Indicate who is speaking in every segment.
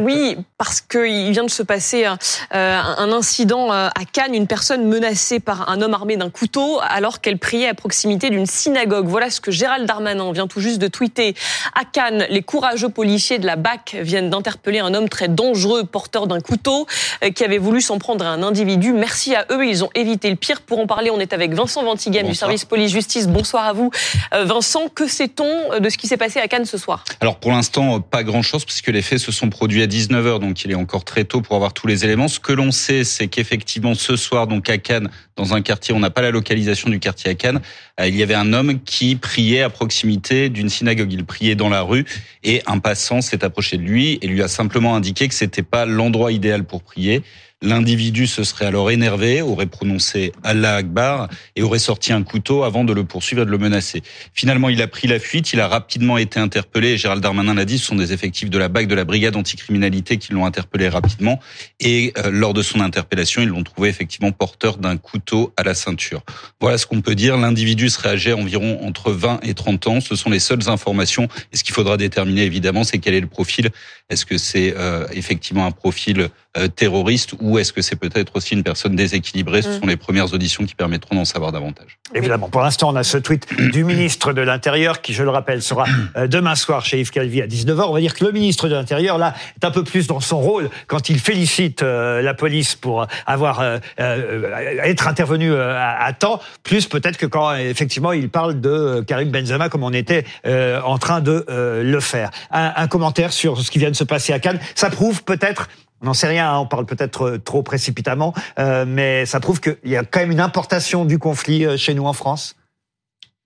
Speaker 1: Oui, parce qu'il vient de se passer un, un incident à Cannes, une personne menacée par un homme armé d'un couteau alors qu'elle priait à proximité d'une synagogue. Voilà ce que Gérald Darmanin vient tout juste de tweeter. À Cannes, les courageux policiers de la BAC viennent d'interpeller un homme très dangereux, porteur d'un couteau, qui avait voulu s'en prendre à un individu. Merci à eux, ils ont évité le pire. Pour en parler, on est avec Vincent Ventigame du service police-justice. Bonsoir à vous. Vincent, que sait-on de ce qui s'est passé à Cannes ce soir?
Speaker 2: Alors pour l'instant, pas grand-chose puisque les faits se sont produits 19h, donc il est encore très tôt pour avoir tous les éléments. Ce que l'on sait, c'est qu'effectivement ce soir, donc à Cannes, dans un quartier, on n'a pas la localisation du quartier à Cannes, euh, il y avait un homme qui priait à proximité d'une synagogue. Il priait dans la rue et un passant s'est approché de lui et lui a simplement indiqué que c'était pas l'endroit idéal pour prier. L'individu se serait alors énervé, aurait prononcé Allah Akbar et aurait sorti un couteau avant de le poursuivre et de le menacer. Finalement, il a pris la fuite, il a rapidement été interpellé. Gérald Darmanin l'a dit, ce sont des effectifs de la BAC, de la brigade anticriminalité qui l'ont interpellé rapidement. Et euh, lors de son interpellation, ils l'ont trouvé effectivement porteur d'un couteau à la ceinture. Voilà ce qu'on peut dire. L'individu serait âgé environ entre 20 et 30 ans. Ce sont les seules informations. Et ce qu'il faudra déterminer, évidemment, c'est quel est le profil. Est-ce que c'est euh, effectivement un profil euh, terroriste ou est-ce que c'est peut-être aussi une personne déséquilibrée? Ce mm. sont les premières auditions qui permettront d'en savoir davantage.
Speaker 3: Évidemment, pour l'instant, on a ce tweet du ministre de l'Intérieur qui, je le rappelle, sera euh, demain soir chez Yves Calvi à 19h. On va dire que le ministre de l'Intérieur, là, est un peu plus dans son rôle quand il félicite euh, la police pour avoir être intervenu à, temps, plus peut-être que quand, effectivement, il parle de Karim Benzema comme on était en train de le faire. Un, un commentaire sur ce qui vient de se passer à Cannes. Ça prouve peut-être on n'en sait rien, hein, on parle peut-être euh, trop précipitamment, euh, mais ça prouve qu'il y a quand même une importation du conflit euh, chez nous en France.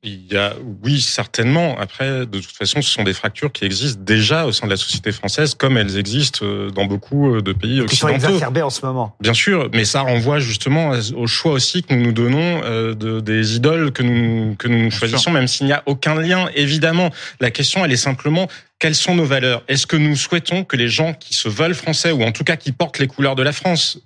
Speaker 4: Il y a, oui, certainement. Après, de toute façon, ce sont des fractures qui existent déjà au sein de la société française, comme elles existent dans beaucoup de pays occidentaux. Qui sont
Speaker 3: exacerbées en ce moment.
Speaker 4: Bien sûr, mais ça renvoie justement au choix aussi que nous nous donnons de, des idoles que nous que nous choisissons, même s'il n'y a aucun lien. Évidemment, la question, elle est simplement quelles sont nos valeurs? Est-ce que nous souhaitons que les gens qui se veulent français, ou en tout cas qui portent les couleurs de la France,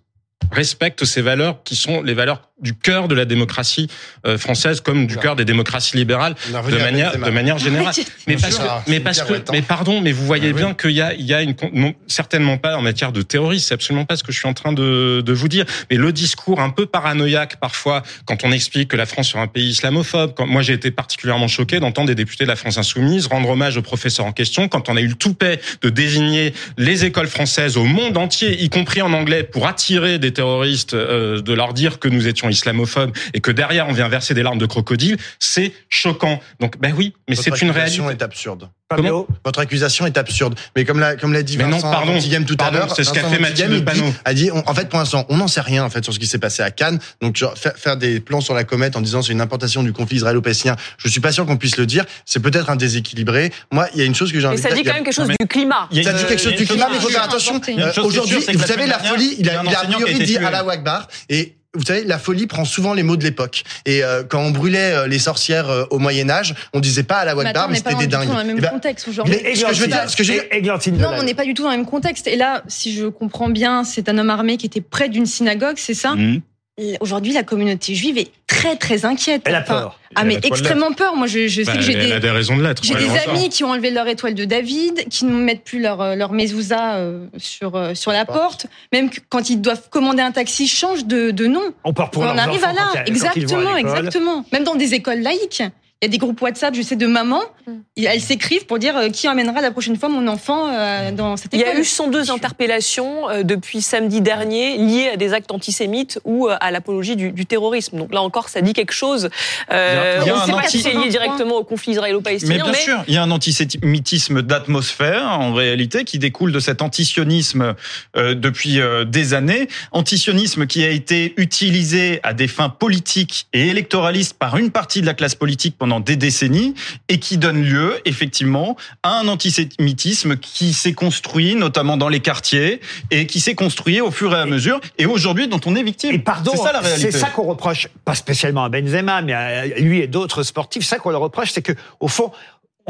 Speaker 4: respectent ces valeurs qui sont les valeurs du cœur de la démocratie euh, française comme du cœur des démocraties libérales de manière de manière générale. Mais parce que mais parce que mais pardon, mais vous voyez bien qu'il y a il y a une non, certainement pas en matière de terrorisme, c'est absolument pas ce que je suis en train de de vous dire. Mais le discours un peu paranoïaque parfois quand on explique que la France est un pays islamophobe. Quand, moi j'ai été particulièrement choqué d'entendre des députés de la France insoumise rendre hommage au professeur en question quand on a eu le toupet de désigner les écoles françaises au monde entier, y compris en anglais, pour attirer des terroristes, euh, de leur dire que nous étions islamophobe et que derrière on vient verser des larmes de crocodile, c'est choquant. Donc ben oui, mais c'est une réalité.
Speaker 5: est absurde. Votre accusation est absurde. Mais comme l'a comme l'a dit
Speaker 4: Vincent
Speaker 5: non,
Speaker 4: pardon,
Speaker 5: tout à l'heure,
Speaker 4: c'est ce qu'a fait Mathilde Panot.
Speaker 5: A dit, en fait, pour l'instant, on n'en sait rien en fait sur ce qui s'est passé à Cannes. Donc genre, faire, des plans sur la comète en disant c'est une importation du conflit israélo-palestinien, je suis pas sûr qu'on puisse le dire. C'est peut-être un déséquilibré. Moi, il y a une chose que j'ai envie
Speaker 1: de dire.
Speaker 5: ça
Speaker 1: dit quand même quelque chose du climat.
Speaker 5: Ça dit quelque chose du climat, mais il faut faire attention. Aujourd'hui, vous savez, la folie, il a, il a a priori dit à la Akbar et vous savez, la folie prend souvent les mots de l'époque. Et euh, quand on brûlait euh, les sorcières euh, au Moyen Âge, on disait pas à la Wakbar, mais, c'était des dingues.
Speaker 6: On n'est pas dans le même contexte aujourd'hui.
Speaker 5: ce que je veux dire, ce que j'ai
Speaker 6: non, on n'est pas du tout dans le même contexte. Et là, si je comprends bien, c'est un homme armé qui était près d'une synagogue, c'est ça? Mmh. Aujourd'hui, la communauté juive est très très inquiète.
Speaker 3: Elle a peur.
Speaker 6: ah mais extrêmement peur. Moi, je, je sais bah, que j'ai des,
Speaker 4: des, raisons de l'être.
Speaker 6: J'ai des amis qui ont enlevé leur étoile de David, qui ne mettent plus leur euh, leur mezouza euh, sur euh, sur la porte. Même quand ils doivent commander un taxi, changent de, de nom.
Speaker 3: On part pour
Speaker 6: On arrive à là. Exactement, exactement. Même dans des écoles laïques. Il y a des groupes WhatsApp, je sais, de mamans. Mm. Elles s'écrivent pour dire euh, qui emmènera la prochaine fois mon enfant euh, dans cette école.
Speaker 1: Il y a eu 102 interpellations euh, depuis samedi dernier liées à des actes antisémites ou à l'apologie du, terrorisme. Donc là encore, ça dit quelque chose. Euh, il y a, on un anti... pas lié directement au conflit israélo-palestinien.
Speaker 2: Mais bien sûr, il y a un antisémitisme d'atmosphère en réalité qui découle de cet antisionisme depuis des années. Antisionisme qui a été utilisé à des fins politiques et électoralistes par une partie de la classe politique pendant des décennies et qui donne lieu effectivement à un antisémitisme qui s'est construit notamment dans les quartiers et qui s'est construit au fur et à mesure et aujourd'hui dont on est victime.
Speaker 3: Et pardon, c'est ça la réalité. C'est ça qu'on reproche, pas spécialement à Benzema, mais à lui et d'autres sportifs. Ça qu'on leur reproche, c'est que au fond,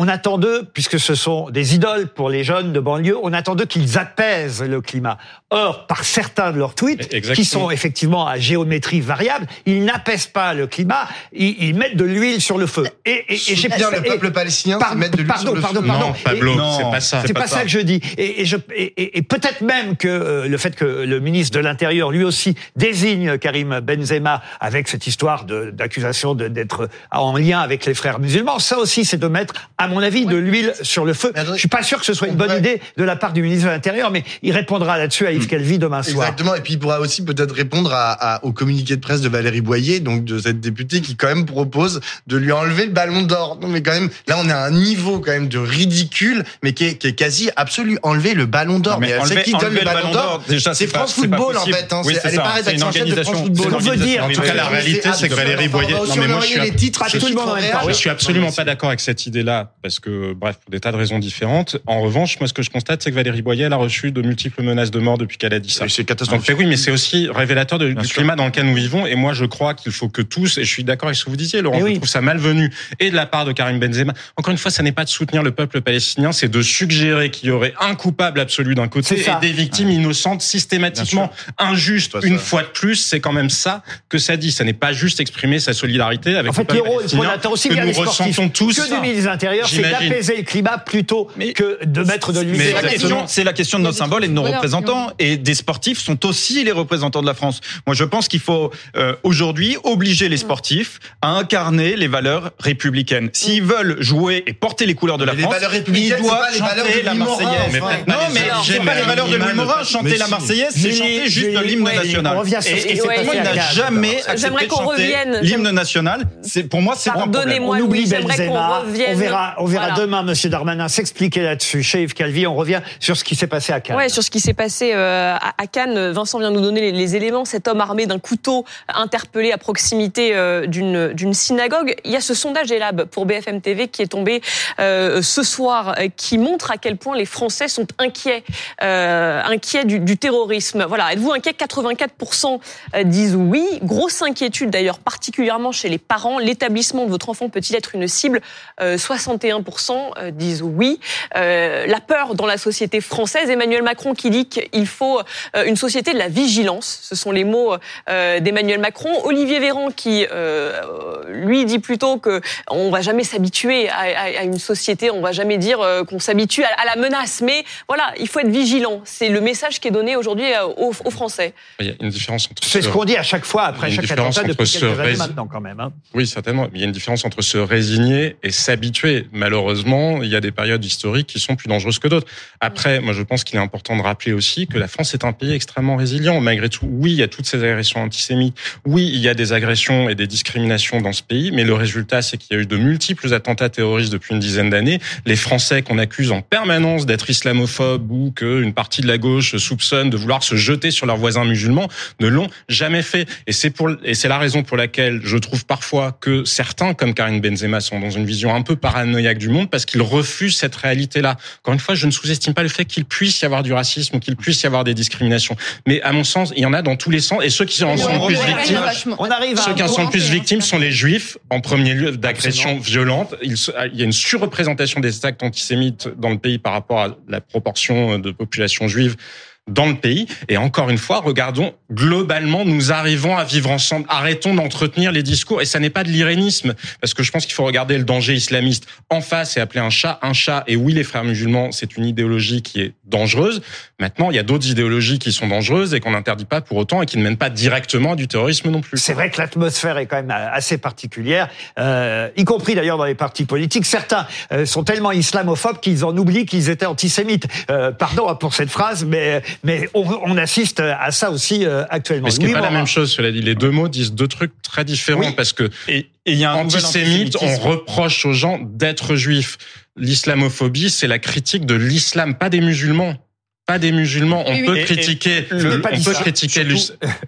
Speaker 3: on attend d'eux, puisque ce sont des idoles pour les jeunes de banlieue, on attend d'eux qu'ils apaisent le climat. Or, par certains de leurs tweets, qui sont effectivement à géométrie variable, ils n'apaisent pas le climat, ils, mettent de l'huile sur le feu.
Speaker 5: Et, et, et j'ai le peuple palestinien, par, mettre de l'huile sur le
Speaker 3: pardon,
Speaker 5: feu.
Speaker 3: Pardon,
Speaker 4: non, Pablo, c'est pas ça.
Speaker 3: C'est pas, pas, ça que je dis. Et, peut-être même que euh, le fait que le ministre de l'Intérieur, lui aussi, désigne Karim Benzema avec cette histoire d'accusation d'être en lien avec les frères musulmans, ça aussi, c'est de mettre, à mon avis, de l'huile sur le feu. Je suis pas sûr que ce soit une bonne idée de la part du ministre de l'Intérieur, mais il répondra là-dessus à Yves. Calvi demain soir.
Speaker 5: Exactement, et puis il pourra aussi peut-être répondre à, au communiqué de presse de Valérie Boyer, donc de cette députée qui quand même propose de lui enlever le ballon d'or. Non mais quand même, là on est à un niveau quand même de ridicule, mais qui est, qui est quasi absolu. Enlever le ballon d'or. Mais, c'est qui donne le ballon d'or C'est France Football en fait. Hein. elle est pas rédaction chef de France Football.
Speaker 3: On veut dire.
Speaker 4: En tout cas, la réalité, c'est que Valérie Boyer. Non mais moi je suis absolument pas d'accord avec cette idée-là, parce que bref, pour des tas de raisons différentes. En revanche, moi ce que je constate, c'est que Valérie Boyer, elle a reçu de multiples menaces de mort depuis qu'elle a dit ça.
Speaker 5: C'est catastrophique.
Speaker 4: oui, mais c'est aussi révélateur du climat dans lequel nous vivons. Et moi, je crois qu'il faut que tous, et je suis d'accord avec ce que vous disiez, Laurent, je trouve ça malvenu, et de la part de Karim Benzema. Encore une fois, ça n'est pas de soutenir le peuple palestinien, c'est de suggérer qu'il y aurait un coupable absolu d'un côté et des victimes innocentes systématiquement injustes une fois de plus. C'est quand même ça que ça dit. Ça n'est pas juste exprimer sa solidarité avec
Speaker 3: en fait,
Speaker 4: le peuple palestinien
Speaker 3: aussi que nous ressentons tous. Que du ministre de l'Intérieur, c'est d'apaiser le climat plutôt que de mettre de l'huile.
Speaker 2: C'est la question de nos symboles et de nos représentants et des sportifs sont aussi les représentants de la France. Moi, je pense qu'il faut euh, aujourd'hui obliger les sportifs à incarner les valeurs républicaines. S'ils veulent jouer et porter les couleurs de la France, ils doivent chanter la Marseillaise. Non, mais c'est pas les valeurs de Louis Morin. Chanter la Marseillaise, c'est chanter juste l'hymne national. Et il n'a jamais accepté de chanter l'hymne national. C'est pour moi, c'est
Speaker 1: Pardonnez-moi, Louis, j'aimerais qu'on revienne.
Speaker 3: On verra, on verra demain, Monsieur Darmanin, s'expliquer là-dessus. Chez Yves Calvi, on revient sur ce qui s'est passé à Cannes.
Speaker 1: Ouais, sur ce qui s'est passé euh, à Cannes. Vincent vient nous donner les éléments. Cet homme armé d'un couteau interpellé à proximité euh, d'une d'une synagogue. Il y a ce sondage Elab pour BFM TV qui est tombé euh, ce soir, qui montre à quel point les Français sont inquiets, inquiets du, du terrorisme. Voilà, êtes-vous inquiet? 84% disent oui. Grosse inquiétude d'ailleurs, particulièrement chez les parents. L'établissement de votre enfant peut-il être une cible 61% disent oui. la peur dans la société française. Emmanuel Macron qui dit qu'il faut une société de la vigilance. Ce sont les mots euh, d'Emmanuel Macron. Olivier Véran qui, euh, lui, dit plutôt que on va jamais s'habituer à, une société, on va jamais dire euh, qu'on s'habitue à, la menace. Mais voilà, il faut être vigilant. C'est le message qui est donné aujourd'hui aux, Français.
Speaker 4: Il y a une différence entre.
Speaker 3: C'est ce qu'on dit à chaque fois après chaque attentat depuis quelques années maintenant, quand même. Hein.
Speaker 4: Oui, certainement. Il y a une différence entre se résigner et s'habituer. Malheureusement, il y a des périodes historiques qui sont plus dangereuses que d'autres. Après, moi, je pense qu'il est important de rappeler aussi que la France est un pays extrêmement résilient. Malgré tout, oui, il y a toutes ces agressions antisémites. Oui, il y a des agressions et des discriminations dans ce pays, mais le résultat, c'est qu'il y a eu de multiples attentats terroristes depuis une dizaine d'années. Les Français qu'on accuse en permanence d'être islamophobes ou qu'une partie de la gauche soupçonne de vouloir se jeter sur leurs voisins musulmans ne l'ont jamais fait. Et c'est pour, et c'est la raison pour laquelle je trouve parfois que certains, comme Karine Benzema, sont dans une vision un peu paranoïaque du monde parce qu'ils refusent cette réalité-là. Encore une fois, je ne sous-estime pas le fait qu'il puisse y avoir du racisme ou qu'il puisse y avoir des discriminations. Mais à mon sens, il y en a dans tous les sens. Et ceux qui en sont plus victimes, on arrive ceux qui en sont plus victimes sont les juifs, en premier lieu d'agressions violentes. Il y a une surreprésentation des actes antisémites dans le pays par rapport à la proportion de population juive dans le pays. Et encore une fois, regardons globalement, nous arrivons à vivre ensemble. Arrêtons d'entretenir les discours. Et ça n'est pas de l'irénisme, parce que je pense qu'il faut regarder le danger islamiste en face et appeler un chat un chat. Et oui, les frères musulmans, c'est une idéologie qui est dangereuse. Maintenant, il y a d'autres idéologies qui sont dangereuses et qu'on n'interdit pas pour autant et qui ne mènent pas directement à du terrorisme non plus.
Speaker 3: C'est vrai que l'atmosphère est quand même assez particulière, euh, y compris d'ailleurs dans les partis politiques. Certains euh, sont tellement islamophobes qu'ils en oublient qu'ils étaient antisémites. Euh, pardon pour cette phrase, mais mais on, on assiste à ça aussi euh, actuellement.
Speaker 4: Mais ce n'est pas la même chose, cela dit. Les deux mots disent deux trucs très différents parce que et il y a un antisémite, on reproche aux gens d'être juifs. L'islamophobie, c'est la critique de l'islam, pas des musulmans. Pas des musulmans. On peut critiquer, le, on peut critiquer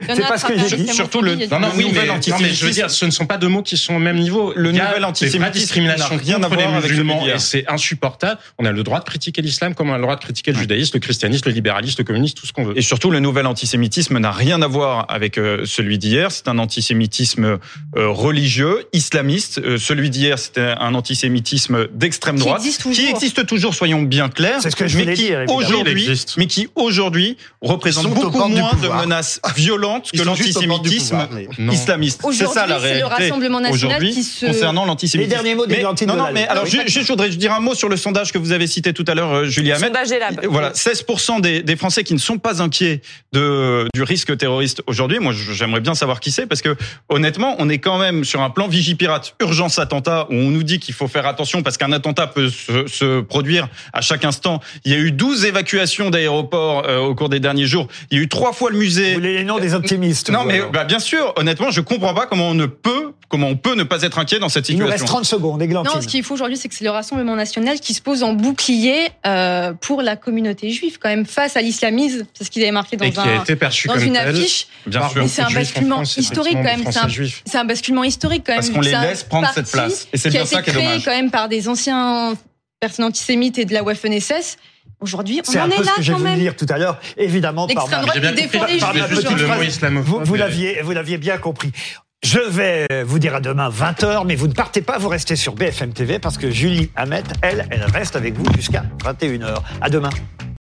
Speaker 3: C'est pas ce que j'ai dit.
Speaker 4: Surtout le, non, non, oui, mais, non, mais je veux dire, ce ne sont pas deux mots qui sont au même niveau.
Speaker 2: Le nouvel antisémitisme discrimination
Speaker 4: rien à voir avec musulmans et c'est insupportable. On a le droit de critiquer l'islam comme on a le droit de critiquer le judaïsme, le christianisme, le libéralisme, le communisme, tout ce qu'on veut.
Speaker 2: Et surtout, le nouvel antisémitisme n'a rien à voir avec euh, celui d'hier. C'est un antisémitisme euh, religieux, islamiste. Euh, celui d'hier, c'était un antisémitisme d'extrême droite, qui existe toujours, soyons bien clairs.
Speaker 3: C'est ce que je
Speaker 2: mais
Speaker 3: qui
Speaker 2: aujourd'hui mais qui aujourd'hui représente beaucoup moins de menaces violentes que l'antisémitisme islamiste. C'est ça la réalité.
Speaker 6: C'est le Rassemblement national qui se...
Speaker 2: concernant l'antisémitisme.
Speaker 3: Les derniers mots des
Speaker 2: Non, non, mais alors, je, je, voudrais dire un mot sur le sondage que vous avez cité tout à l'heure, euh, Julie Hamet.
Speaker 1: Sondage là.
Speaker 2: Voilà, 16% des, des Français qui ne sont pas inquiets de, du risque terroriste aujourd'hui. Moi, j'aimerais bien savoir qui c'est parce que, honnêtement, on est quand même sur un plan Vigipirate, urgence attentat, où on nous dit qu'il faut faire attention parce qu'un attentat peut se, se, produire à chaque instant. Il y a eu 12 évacuations d'aéroports euh, au cours des derniers jours. Il y a eu trois fois le musée.
Speaker 3: Vous voulez les noms des optimistes
Speaker 2: Non, mais bah, bien sûr. Honnêtement, je comprends pas comment on ne peut, comment on peut ne pas être inquiet dans cette situation.
Speaker 3: Il nous reste 30 secondes, Églantine.
Speaker 6: Non, ce qu'il faut aujourd'hui, c'est que c'est le Rassemblement national qui se pose en bouclier euh, pour la communauté juive, quand même, face à l'islamisme. C'est ce qu'ils avaient marqué dans,
Speaker 4: Et qui a été perçu
Speaker 6: dans
Speaker 4: comme
Speaker 6: une
Speaker 4: tel.
Speaker 6: affiche.
Speaker 2: Bien sûr.
Speaker 6: c'est un basculement historique, quand même. C'est un, un, basculement historique, quand même.
Speaker 2: Parce qu'on les laisse prendre cette place. Et c'est bien ça qui est dommage.
Speaker 6: quand même par des anciens personnes antisémites et de la Waffen-SS. Aujourd'hui, on en est là
Speaker 3: C'est un peu ce que j'ai
Speaker 6: voulu
Speaker 3: dire tout à l'heure, évidemment, par
Speaker 6: ma,
Speaker 3: par petite phrase. Vous, vous l'aviez, vous l'aviez bien compris. Je vais vous dire à demain 20h, mais vous ne partez pas, vous restez sur BFM TV parce que Julie Hamet, elle, elle reste avec vous jusqu'à 21h. À demain.